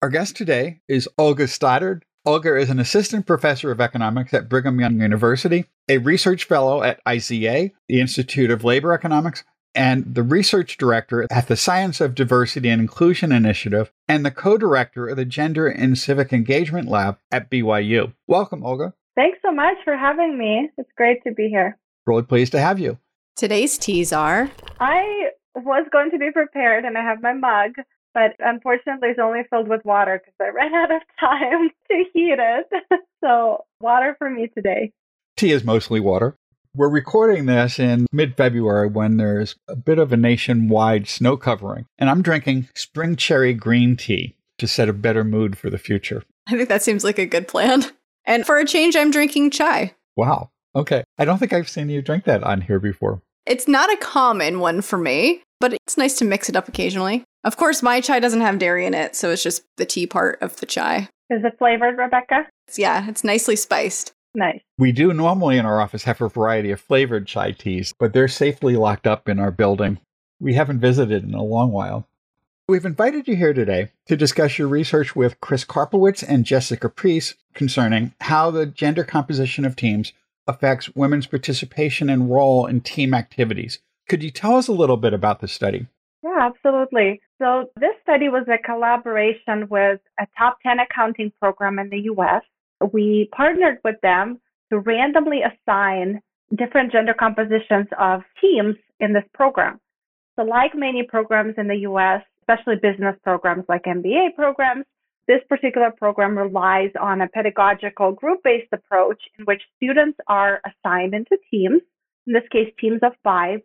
Our guest today is Olga Stoddard. Olga is an assistant professor of economics at Brigham Young University, a research fellow at IZA, the Institute of Labor Economics, and the research director at the Science of Diversity and Inclusion Initiative, and the co director of the Gender and Civic Engagement Lab at BYU. Welcome, Olga. Thanks so much for having me. It's great to be here. Really pleased to have you. Today's teas are I was going to be prepared and I have my mug, but unfortunately it's only filled with water because I ran out of time to heat it. so, water for me today. Tea is mostly water. We're recording this in mid February when there's a bit of a nationwide snow covering, and I'm drinking spring cherry green tea to set a better mood for the future. I think that seems like a good plan. And for a change, I'm drinking chai. Wow. Okay. I don't think I've seen you drink that on here before. It's not a common one for me, but it's nice to mix it up occasionally. Of course, my chai doesn't have dairy in it, so it's just the tea part of the chai. Is it flavored, Rebecca? It's, yeah, it's nicely spiced. Nice. We do normally in our office have a variety of flavored chai teas, but they're safely locked up in our building. We haven't visited in a long while. We've invited you here today to discuss your research with Chris Karpowitz and Jessica Preece concerning how the gender composition of teams affects women's participation and role in team activities. Could you tell us a little bit about the study? Yeah, absolutely. So, this study was a collaboration with a top 10 accounting program in the US. We partnered with them to randomly assign different gender compositions of teams in this program. So, like many programs in the US, especially business programs like MBA programs, this particular program relies on a pedagogical group based approach in which students are assigned into teams, in this case, teams of five,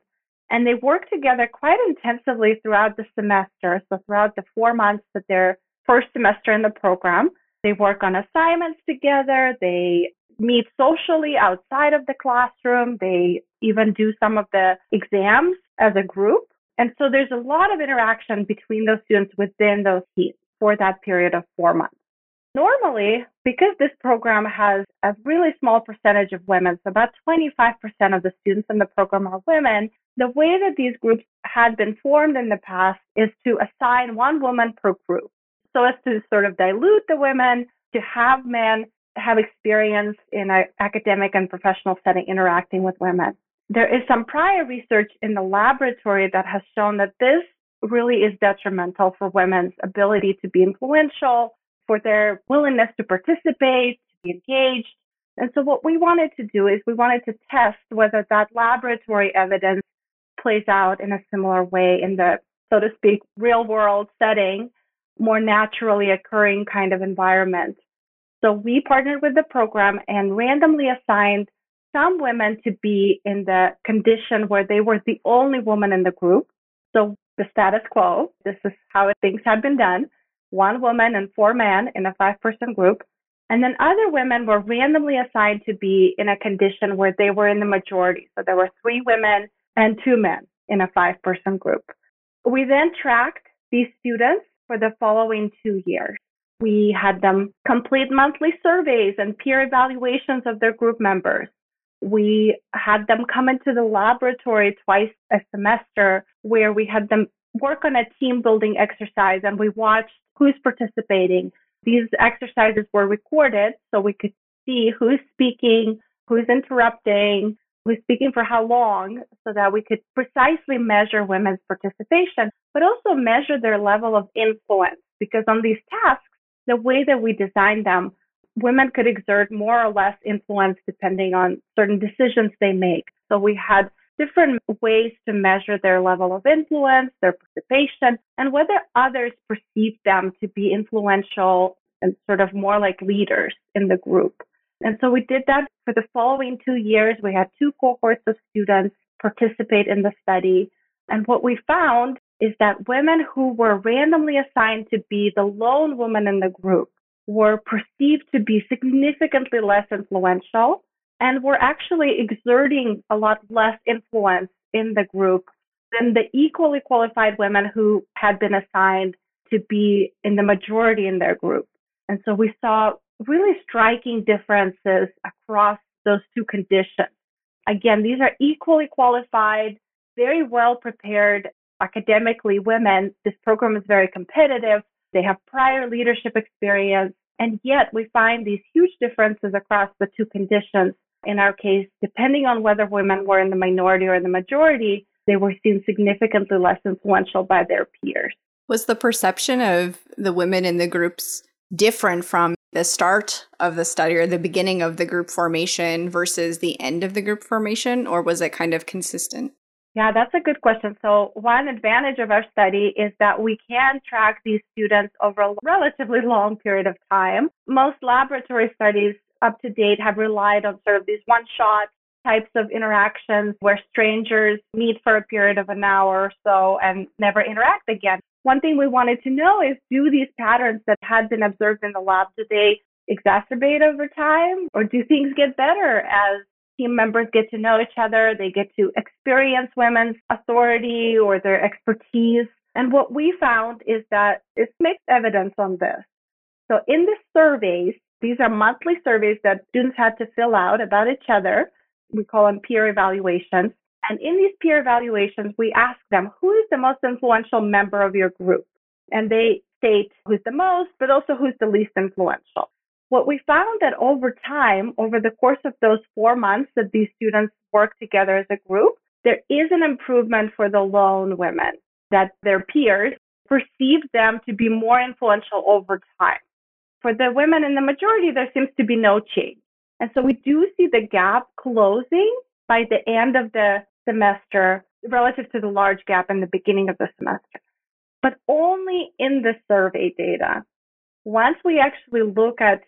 and they work together quite intensively throughout the semester. So, throughout the four months that they're first semester in the program, they work on assignments together, they meet socially outside of the classroom, they even do some of the exams as a group. And so there's a lot of interaction between those students within those teams for that period of four months. Normally, because this program has a really small percentage of women, so about 25% of the students in the program are women, the way that these groups had been formed in the past is to assign one woman per group. So as to sort of dilute the women, to have men have experience in an academic and professional setting interacting with women. There is some prior research in the laboratory that has shown that this really is detrimental for women's ability to be influential, for their willingness to participate, to be engaged. And so what we wanted to do is we wanted to test whether that laboratory evidence plays out in a similar way in the, so to speak, real world setting, more naturally occurring kind of environment. So we partnered with the program and randomly assigned some women to be in the condition where they were the only woman in the group. So the status quo, this is how things had been done. One woman and four men in a five person group. And then other women were randomly assigned to be in a condition where they were in the majority. So there were three women and two men in a five person group. We then tracked these students for the following two years. We had them complete monthly surveys and peer evaluations of their group members. We had them come into the laboratory twice a semester where we had them work on a team building exercise and we watched who's participating. These exercises were recorded so we could see who's speaking, who's interrupting, who's speaking for how long, so that we could precisely measure women's participation, but also measure their level of influence. Because on these tasks, the way that we designed them, women could exert more or less influence depending on certain decisions they make. So we had different ways to measure their level of influence, their participation, and whether others perceive them to be influential and sort of more like leaders in the group. And so we did that for the following two years. We had two cohorts of students participate in the study. And what we found is that women who were randomly assigned to be the lone woman in the group were perceived to be significantly less influential and were actually exerting a lot less influence in the group than the equally qualified women who had been assigned to be in the majority in their group. And so we saw really striking differences across those two conditions. Again, these are equally qualified, very well prepared academically women. This program is very competitive. They have prior leadership experience. And yet we find these huge differences across the two conditions. In our case, depending on whether women were in the minority or in the majority, they were seen significantly less influential by their peers. Was the perception of the women in the groups different from the start of the study or the beginning of the group formation versus the end of the group formation, or was it kind of consistent? Yeah, that's a good question. So, one advantage of our study is that we can track these students over a relatively long period of time. Most laboratory studies up to date have relied on sort of these one shot types of interactions where strangers meet for a period of an hour or so and never interact again. One thing we wanted to know is do these patterns that had been observed in the lab, do they exacerbate over time or do things get better as team members get to know each other, they get to experience women's authority or their expertise. And what we found is that it's mixed evidence on this. So in the surveys, these are monthly surveys that students had to fill out about each other. We call them peer evaluations. And in these peer evaluations, we ask them, who is the most influential member of your group? And they state who's the most, but also who's the least influential. What we found that over time, over the course of those four months that these students work together as a group, there is an improvement for the lone women, that their peers perceive them to be more influential over time. For the women in the majority, there seems to be no change. And so we do see the gap closing by the end of the semester relative to the large gap in the beginning of the semester, but only in the survey data. Once we actually look at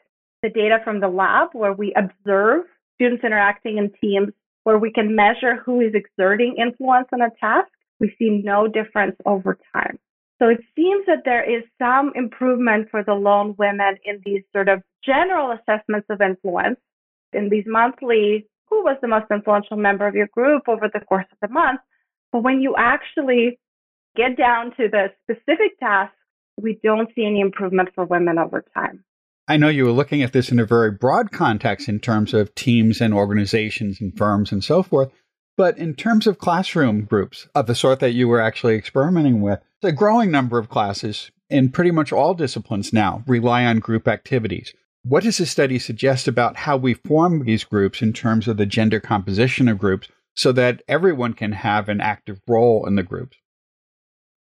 the data from the lab where we observe students interacting in teams, where we can measure who is exerting influence on a task, we see no difference over time. So it seems that there is some improvement for the lone women in these sort of general assessments of influence in these monthly who was the most influential member of your group over the course of the month. But when you actually get down to the specific tasks, we don't see any improvement for women over time. I know you were looking at this in a very broad context in terms of teams and organizations and firms and so forth. But in terms of classroom groups of the sort that you were actually experimenting with, a growing number of classes in pretty much all disciplines now rely on group activities. What does the study suggest about how we form these groups in terms of the gender composition of groups so that everyone can have an active role in the groups?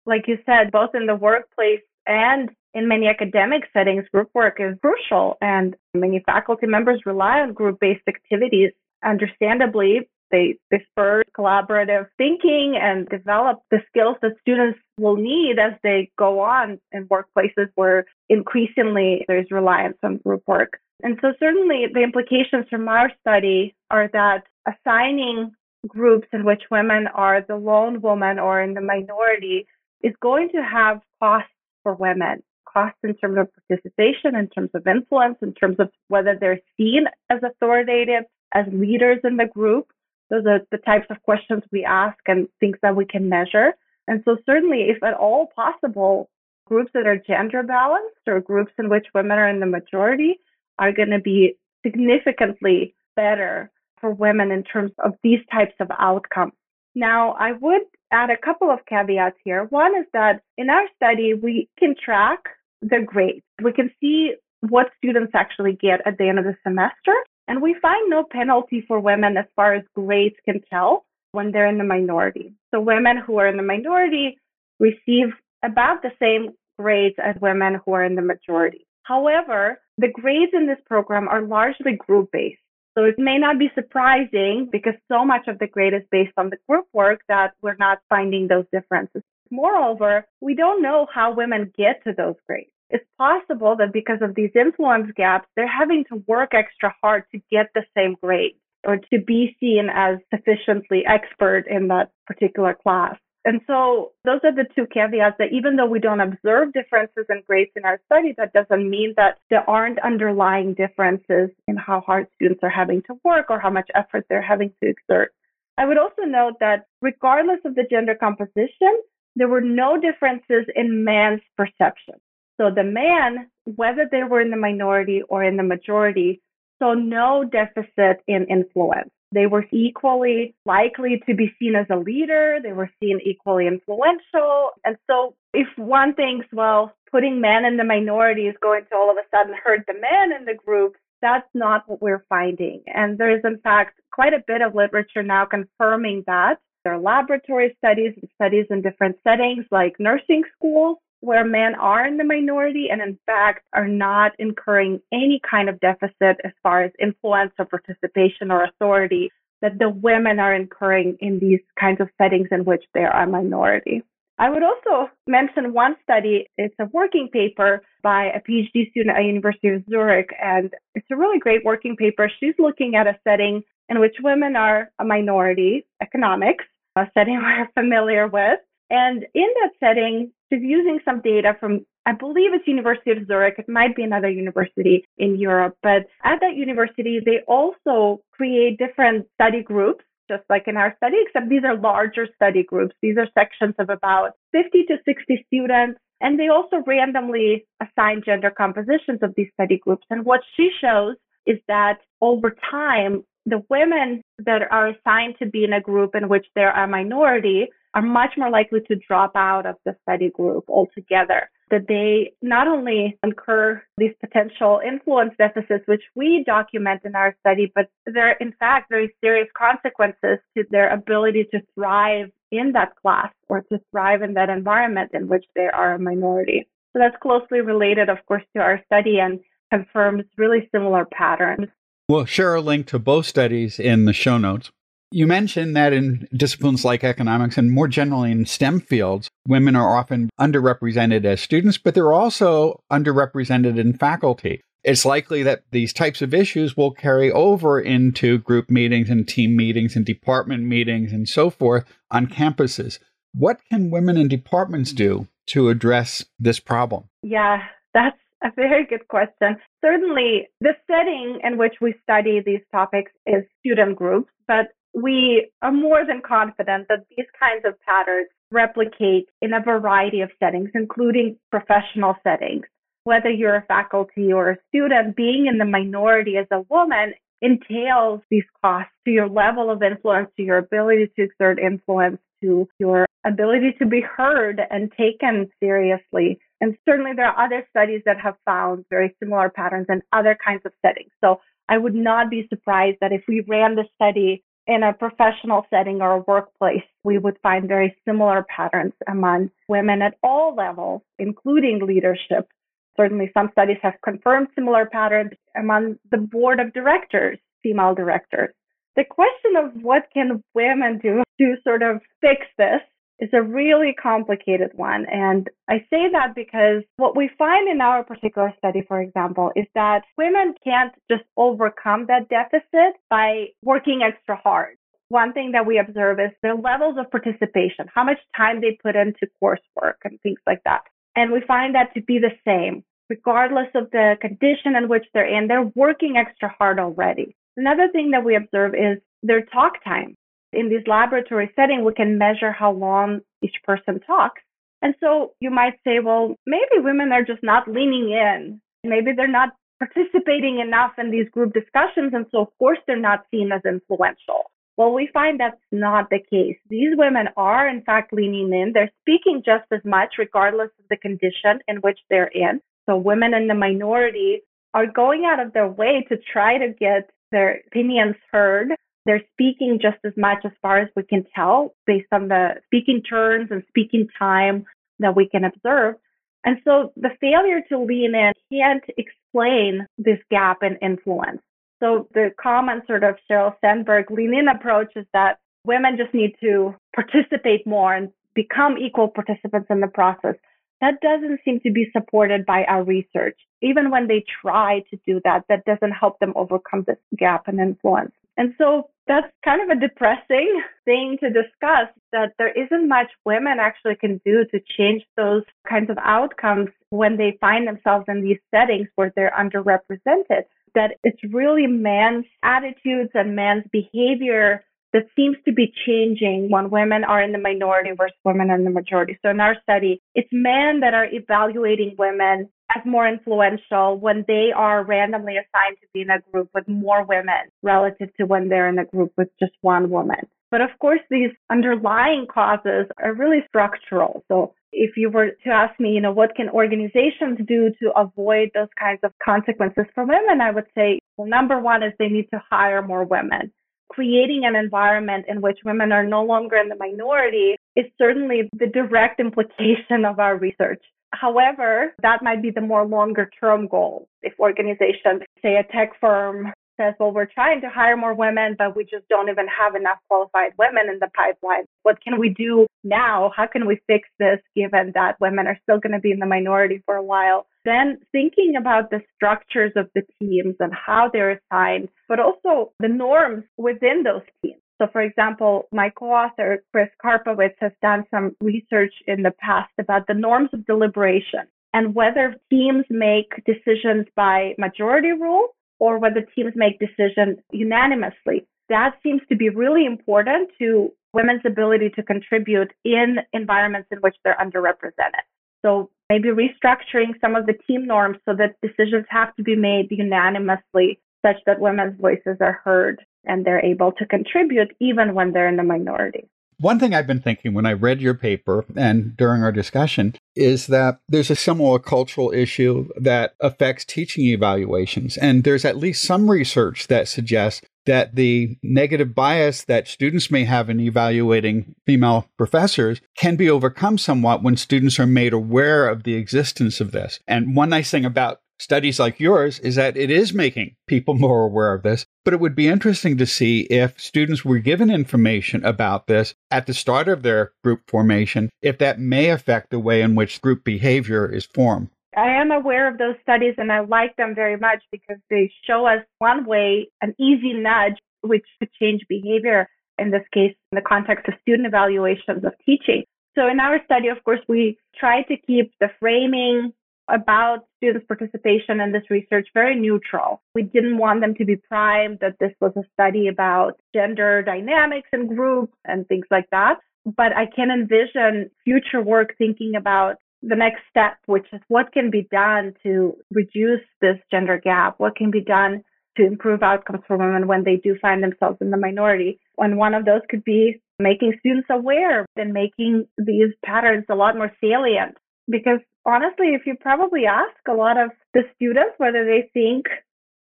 Like you said, both in the workplace and in many academic settings, group work is crucial, and many faculty members rely on group based activities. Understandably, they, spur collaborative thinking and develop the skills that students will need as they go on in workplaces where increasingly there's reliance on group work. And so certainly the implications from our study are that assigning groups in which women are the lone woman or in the minority is going to have costs for women. Costs in terms of participation, in terms of influence, in terms of whether they're seen as authoritative, as leaders in the group. Those are the types of questions we ask and things that we can measure. And so certainly, if at all possible, groups that are gender balanced or groups in which women are in the majority are going to be significantly better for women in terms of these types of outcomes. Now, I would add a couple of caveats here. One is that in our study, we can track the grades. We can see what students actually get at the end of the semester. And we find no penalty for women as far as grades can tell when they're in the minority. So women who are in the minority receive about the same grades as women who are in the majority. However, the grades in this program are largely group based. So it may not be surprising because so much of the grade is based on the group work that we're not finding those differences. Moreover, we don't know how women get to those grades. It's possible that because of these influence gaps, they're having to work extra hard to get the same grade or to be seen as sufficiently expert in that particular class. And so those are the two caveats that even though we don't observe differences in grades in our study, that doesn't mean that there aren't underlying differences in how hard students are having to work or how much effort they're having to exert. I would also note that regardless of the gender composition, there were no differences in man's perception. So the man, whether they were in the minority or in the majority, saw no deficit in influence. They were equally likely to be seen as a leader. They were seen equally influential. And so if one thinks, well, putting men in the minority is going to all of a sudden hurt the men in the group, that's not what we're finding. And there is, in fact, quite a bit of literature now confirming that. There are laboratory studies and studies in different settings like nursing schools where men are in the minority and in fact are not incurring any kind of deficit as far as influence or participation or authority that the women are incurring in these kinds of settings in which they are a minority. I would also mention one study. It's a working paper by a PhD student at University of Zurich, and it's a really great working paper. She's looking at a setting in which women are a minority, economics, a setting we're familiar with. And in that setting, she's using some data from, I believe it's University of Zurich. It might be another university in Europe, but at that university, they also create different study groups just like in our study, except these are larger study groups. These are sections of about 50 to 60 students. And they also randomly assign gender compositions of these study groups. And what she shows is that over time, the women that are assigned to be in a group in which they're a minority are much more likely to drop out of the study group altogether. That they not only incur these potential influence deficits, which we document in our study, but there are in fact very serious consequences to their ability to thrive in that class or to thrive in that environment in which they are a minority. So that's closely related, of course, to our study and confirms really similar patterns. We'll share a link to both studies in the show notes. You mentioned that in disciplines like economics and more generally in STEM fields, women are often underrepresented as students, but they're also underrepresented in faculty. It's likely that these types of issues will carry over into group meetings and team meetings and department meetings and so forth on campuses. What can women in departments do to address this problem? Yeah, that's a very good question. Certainly, the setting in which we study these topics is student groups, but we are more than confident that these kinds of patterns replicate in a variety of settings, including professional settings. Whether you're a faculty or a student, being in the minority as a woman entails these costs to your level of influence, to your ability to exert influence, to your ability to be heard and taken seriously. And certainly there are other studies that have found very similar patterns in other kinds of settings. So I would not be surprised that if we ran the study in a professional setting or a workplace, we would find very similar patterns among women at all levels, including leadership. Certainly, some studies have confirmed similar patterns among the board of directors, female directors. The question of what can women do to sort of fix this is a really complicated one. And I say that because what we find in our particular study, for example, is that women can't just overcome that deficit by working extra hard. One thing that we observe is their levels of participation, how much time they put into coursework and things like that. And we find that to be the same, regardless of the condition in which they're in, they're working extra hard already. Another thing that we observe is their talk time in this laboratory setting, we can measure how long each person talks. And so you might say, well, maybe women are just not leaning in. Maybe they're not participating enough in these group discussions. And so, of course, they're not seen as influential. Well, we find that's not the case. These women are, in fact, leaning in. They're speaking just as much, regardless of the condition in which they're in. So, women in the minority are going out of their way to try to get their opinions heard they're speaking just as much as far as we can tell based on the speaking turns and speaking time that we can observe. And so the failure to lean in can't explain this gap in influence. So the common sort of Sheryl Sandberg lean in approach is that women just need to participate more and become equal participants in the process. That doesn't seem to be supported by our research. Even when they try to do that, that doesn't help them overcome this gap in influence. And so that's kind of a depressing thing to discuss that there isn't much women actually can do to change those kinds of outcomes when they find themselves in these settings where they're underrepresented. That it's really men's attitudes and men's behavior that seems to be changing when women are in the minority versus women in the majority. So in our study, it's men that are evaluating women as more influential when they are randomly assigned to be in a group with more women relative to when they're in a group with just one woman. But of course, these underlying causes are really structural. So if you were to ask me, you know, what can organizations do to avoid those kinds of consequences for women? I would say, well, number one is they need to hire more women creating an environment in which women are no longer in the minority is certainly the direct implication of our research. However, that might be the more longer term goal. If organizations, say a tech firm, says, well, we're trying to hire more women, but we just don't even have enough qualified women in the pipeline. What can we do now? How can we fix this given that women are still going to be in the minority for a while? Then thinking about the structures of the teams and how they're assigned, but also the norms within those teams. So, for example, my co-author, Chris Karpowitz, has done some research in the past about the norms of deliberation and whether teams make decisions by majority rule or whether teams make decisions unanimously. That seems to be really important to women's ability to contribute in environments in which they're underrepresented. So maybe restructuring some of the team norms so that decisions have to be made unanimously such that women's voices are heard and they're able to contribute even when they're in the minority. One thing I've been thinking when I read your paper and during our discussion is that there's a similar cultural issue that affects teaching evaluations. And there's at least some research that suggests that the negative bias that students may have in evaluating female professors can be overcome somewhat when students are made aware of the existence of this. And one nice thing about studies like yours is that it is making people more aware of this. But it would be interesting to see if students were given information about this at the start of their group formation, if that may affect the way in which group behavior is formed. I am aware of those studies and I like them very much because they show us one way, an easy nudge, which could change behavior, in this case, in the context of student evaluations of teaching. So in our study, of course, we try to keep the framing about students' participation in this research very neutral. We didn't want them to be primed that this was a study about gender dynamics in groups and things like that. But I can envision future work thinking about the next step, which is what can be done to reduce this gender gap? What can be done to improve outcomes for women when they do find themselves in the minority? And one of those could be making students aware and making these patterns a lot more salient. Because honestly, if you probably ask a lot of the students whether they think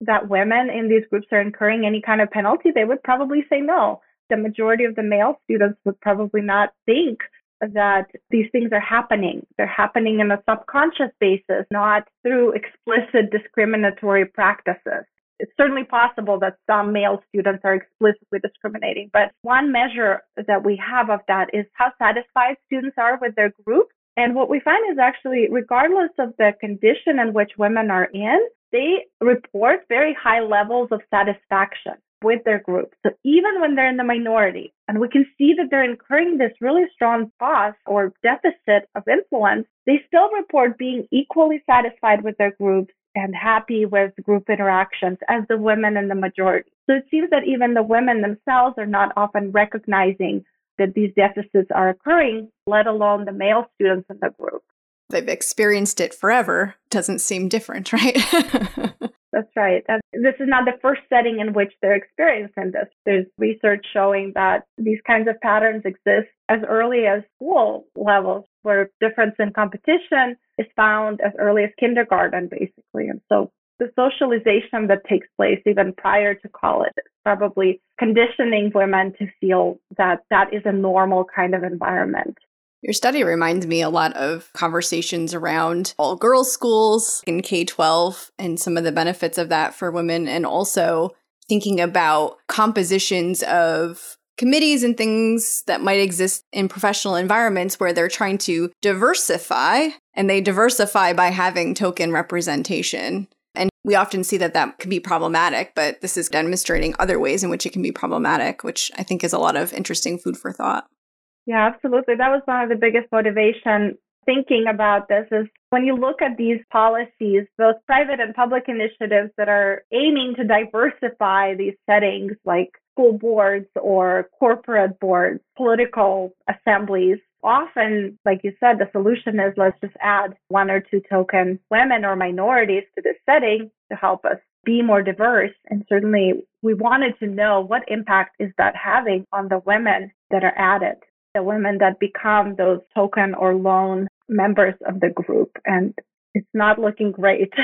that women in these groups are incurring any kind of penalty, they would probably say no. The majority of the male students would probably not think that these things are happening. They're happening in a subconscious basis, not through explicit discriminatory practices. It's certainly possible that some male students are explicitly discriminating, but one measure that we have of that is how satisfied students are with their group and what we find is actually, regardless of the condition in which women are in, they report very high levels of satisfaction with their group. So even when they're in the minority, and we can see that they're incurring this really strong cost or deficit of influence, they still report being equally satisfied with their groups and happy with group interactions as the women in the majority. So it seems that even the women themselves are not often recognizing that these deficits are occurring, let alone the male students in the group. They've experienced it forever. Doesn't seem different, right? That's right. This is not the first setting in which they're experiencing this. There's research showing that these kinds of patterns exist as early as school levels, where difference in competition is found as early as kindergarten, basically. And so the socialization that takes place even prior to college is probably conditioning women to feel that that is a normal kind of environment. Your study reminds me a lot of conversations around all girls schools in K 12 and some of the benefits of that for women, and also thinking about compositions of committees and things that might exist in professional environments where they're trying to diversify and they diversify by having token representation And we often see that that can be problematic, but this is demonstrating other ways in which it can be problematic, which I think is a lot of interesting food for thought. Yeah, absolutely. That was one of the biggest motivation thinking about this is when you look at these policies, both private and public initiatives that are aiming to diversify these settings like school boards or corporate boards, political assemblies, often, like you said, the solution is let's just add one or two token women or minorities to this setting to help us be more diverse. And certainly we wanted to know what impact is that having on the women that are added, the women that become those token or lone members of the group. And it's not looking great.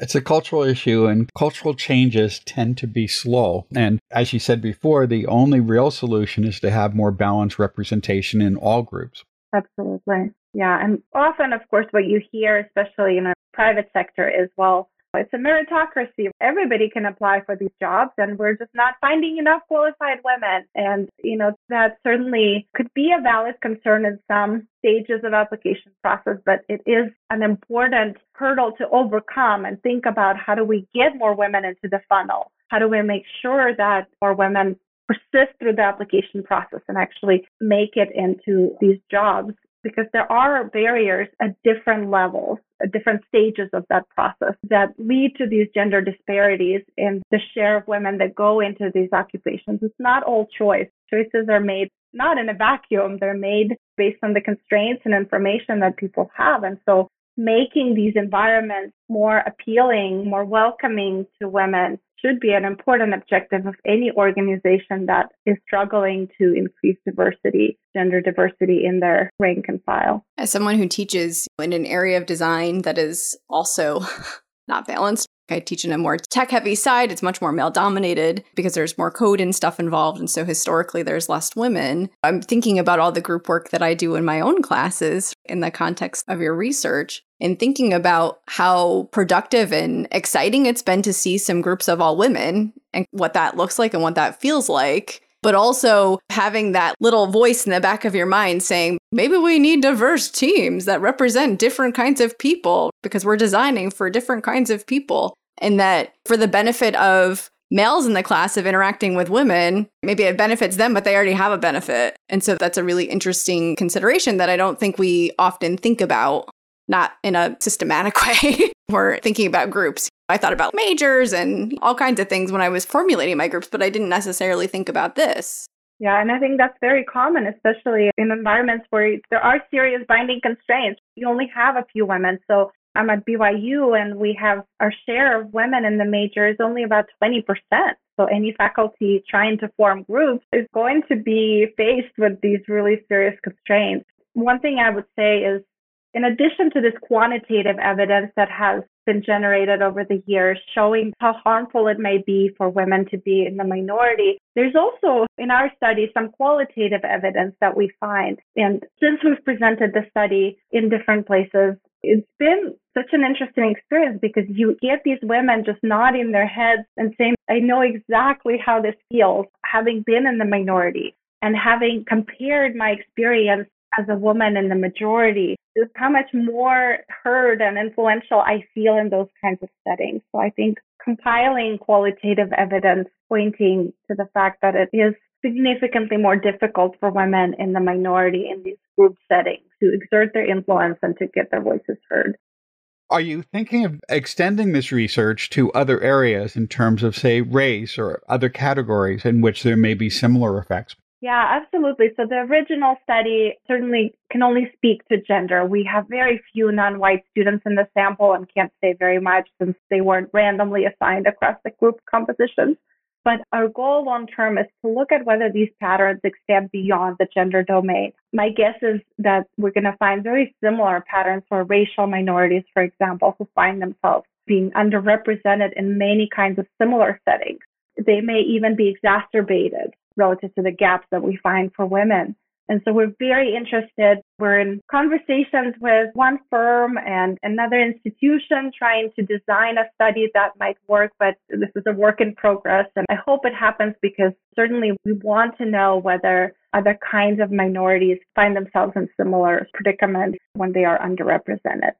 It's a cultural issue, and cultural changes tend to be slow. And as you said before, the only real solution is to have more balanced representation in all groups. Absolutely. Yeah. And often, of course, what you hear, especially in the private sector, is well, it's a meritocracy. Everybody can apply for these jobs, and we're just not finding enough qualified women. And, you know, that certainly could be a valid concern in some stages of application process, but it is an important hurdle to overcome and think about how do we get more women into the funnel? How do we make sure that more women persist through the application process and actually make it into these jobs because there are barriers at different levels, at different stages of that process that lead to these gender disparities in the share of women that go into these occupations. It's not all choice. Choices are made not in a vacuum. They're made based on the constraints and information that people have. And so making these environments more appealing, more welcoming to women should be an important objective of any organization that is struggling to increase diversity, gender diversity in their rank and file. As someone who teaches in an area of design that is also not balanced, I teach in a more tech heavy side. It's much more male dominated because there's more code and stuff involved. And so historically, there's less women. I'm thinking about all the group work that I do in my own classes in the context of your research and thinking about how productive and exciting it's been to see some groups of all women and what that looks like and what that feels like but also having that little voice in the back of your mind saying, maybe we need diverse teams that represent different kinds of people because we're designing for different kinds of people. And that for the benefit of males in the class of interacting with women, maybe it benefits them, but they already have a benefit. And so that's a really interesting consideration that I don't think we often think about, not in a systematic way. we're thinking about groups. I thought about majors and all kinds of things when I was formulating my groups, but I didn't necessarily think about this. Yeah, and I think that's very common, especially in environments where there are serious binding constraints. You only have a few women. So I'm at BYU and we have our share of women in the major is only about 20%. So any faculty trying to form groups is going to be faced with these really serious constraints. One thing I would say is in addition to this quantitative evidence that has been generated over the years showing how harmful it may be for women to be in the minority. There's also in our study some qualitative evidence that we find. And since we've presented the study in different places, it's been such an interesting experience because you get these women just nodding their heads and saying, I know exactly how this feels, having been in the minority and having compared my experience as a woman in the majority, just how much more heard and influential I feel in those kinds of settings. So I think compiling qualitative evidence pointing to the fact that it is significantly more difficult for women in the minority in these group settings to exert their influence and to get their voices heard. Are you thinking of extending this research to other areas in terms of, say, race or other categories in which there may be similar effects? Yeah, absolutely. So the original study certainly can only speak to gender. We have very few non-white students in the sample and can't say very much since they weren't randomly assigned across the group compositions. But our goal long term is to look at whether these patterns extend beyond the gender domain. My guess is that we're going to find very similar patterns for racial minorities, for example, who find themselves being underrepresented in many kinds of similar settings. They may even be exacerbated relative to the gaps that we find for women. And so we're very interested. We're in conversations with one firm and another institution trying to design a study that might work, but this is a work in progress. And I hope it happens because certainly we want to know whether other kinds of minorities find themselves in similar predicaments when they are underrepresented.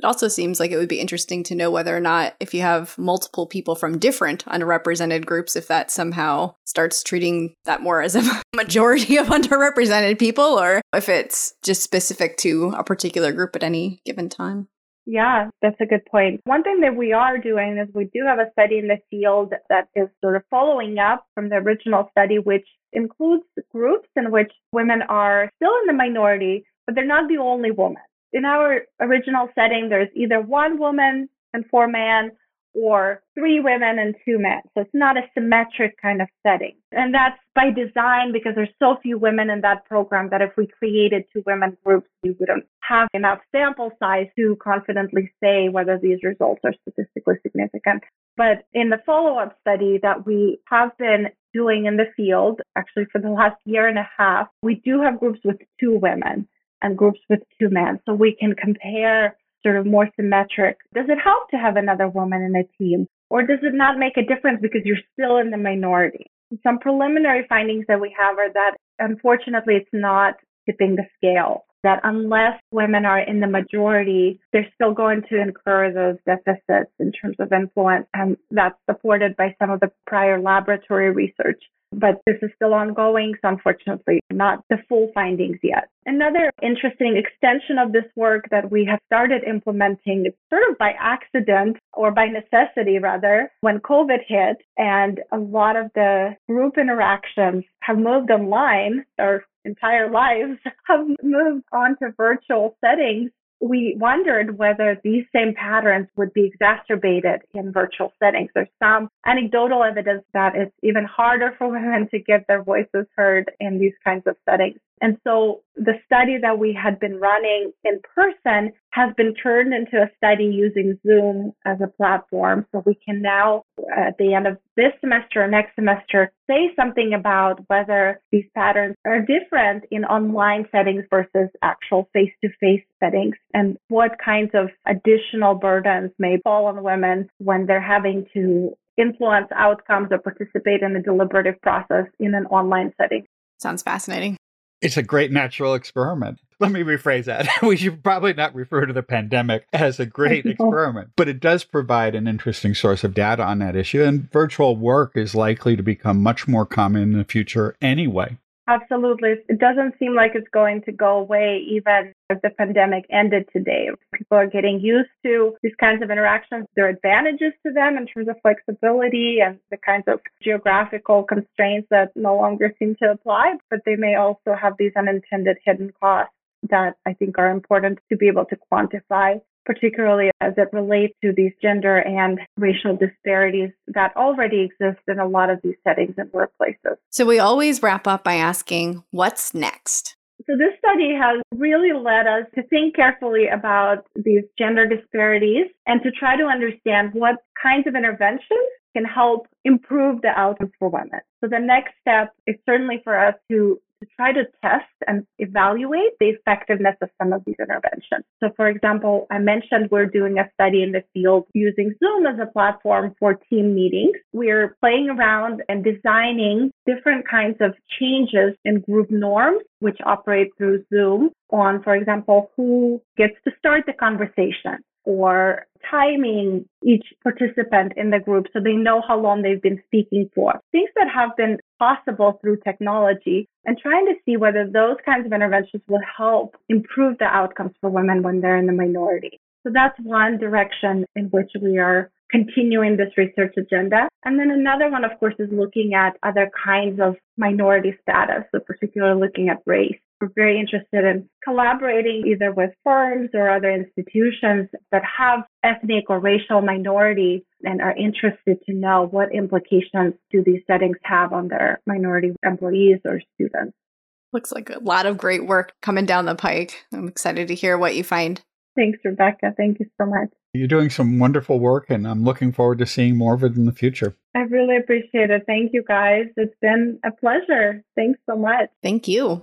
It also seems like it would be interesting to know whether or not, if you have multiple people from different underrepresented groups, if that somehow starts treating that more as a majority of underrepresented people, or if it's just specific to a particular group at any given time. Yeah, that's a good point. One thing that we are doing is we do have a study in the field that is sort of following up from the original study, which includes groups in which women are still in the minority, but they're not the only woman. In our original setting, there's either one woman and four men or three women and two men. So it's not a symmetric kind of setting. And that's by design because there's so few women in that program that if we created two women groups, we wouldn't have enough sample size to confidently say whether these results are statistically significant. But in the follow-up study that we have been doing in the field, actually for the last year and a half, we do have groups with two women and groups with two men. So we can compare sort of more symmetric. Does it help to have another woman in a team? Or does it not make a difference because you're still in the minority? Some preliminary findings that we have are that unfortunately it's not tipping the scale. That unless women are in the majority, they're still going to incur those deficits in terms of influence. And that's supported by some of the prior laboratory research but this is still ongoing, so unfortunately, not the full findings yet. Another interesting extension of this work that we have started implementing sort of by accident or by necessity rather, when COVID hit and a lot of the group interactions have moved online, our entire lives have moved onto virtual settings we wondered whether these same patterns would be exacerbated in virtual settings. There's some anecdotal evidence that it's even harder for women to get their voices heard in these kinds of settings. And so the study that we had been running in person has been turned into a study using Zoom as a platform. So we can now, at the end of this semester or next semester, say something about whether these patterns are different in online settings versus actual face to face settings and what kinds of additional burdens may fall on women when they're having to influence outcomes or participate in the deliberative process in an online setting. Sounds fascinating. It's a great natural experiment. Let me rephrase that. we should probably not refer to the pandemic as a great experiment, but it does provide an interesting source of data on that issue. And virtual work is likely to become much more common in the future anyway. Absolutely. It doesn't seem like it's going to go away even if the pandemic ended today. People are getting used to these kinds of interactions. There are advantages to them in terms of flexibility and the kinds of geographical constraints that no longer seem to apply, but they may also have these unintended hidden costs that I think are important to be able to quantify particularly as it relates to these gender and racial disparities that already exist in a lot of these settings and workplaces. So we always wrap up by asking, what's next? So this study has really led us to think carefully about these gender disparities and to try to understand what kinds of interventions can help improve the outcomes for women. So the next step is certainly for us to to try to test and evaluate the effectiveness of some of these interventions. So, for example, I mentioned we're doing a study in the field using Zoom as a platform for team meetings. We're playing around and designing different kinds of changes in group norms, which operate through Zoom on, for example, who gets to start the conversation or timing each participant in the group so they know how long they've been speaking for. Things that have been possible through technology and trying to see whether those kinds of interventions will help improve the outcomes for women when they're in the minority. So that's one direction in which we are continuing this research agenda. And then another one, of course, is looking at other kinds of minority status, so particularly looking at race. We're very interested in collaborating either with firms or other institutions that have ethnic or racial minority and are interested to know what implications do these settings have on their minority employees or students. Looks like a lot of great work coming down the pike. I'm excited to hear what you find. Thanks, Rebecca. Thank you so much. You're doing some wonderful work, and I'm looking forward to seeing more of it in the future. I really appreciate it. Thank you, guys. It's been a pleasure. Thanks so much. Thank you.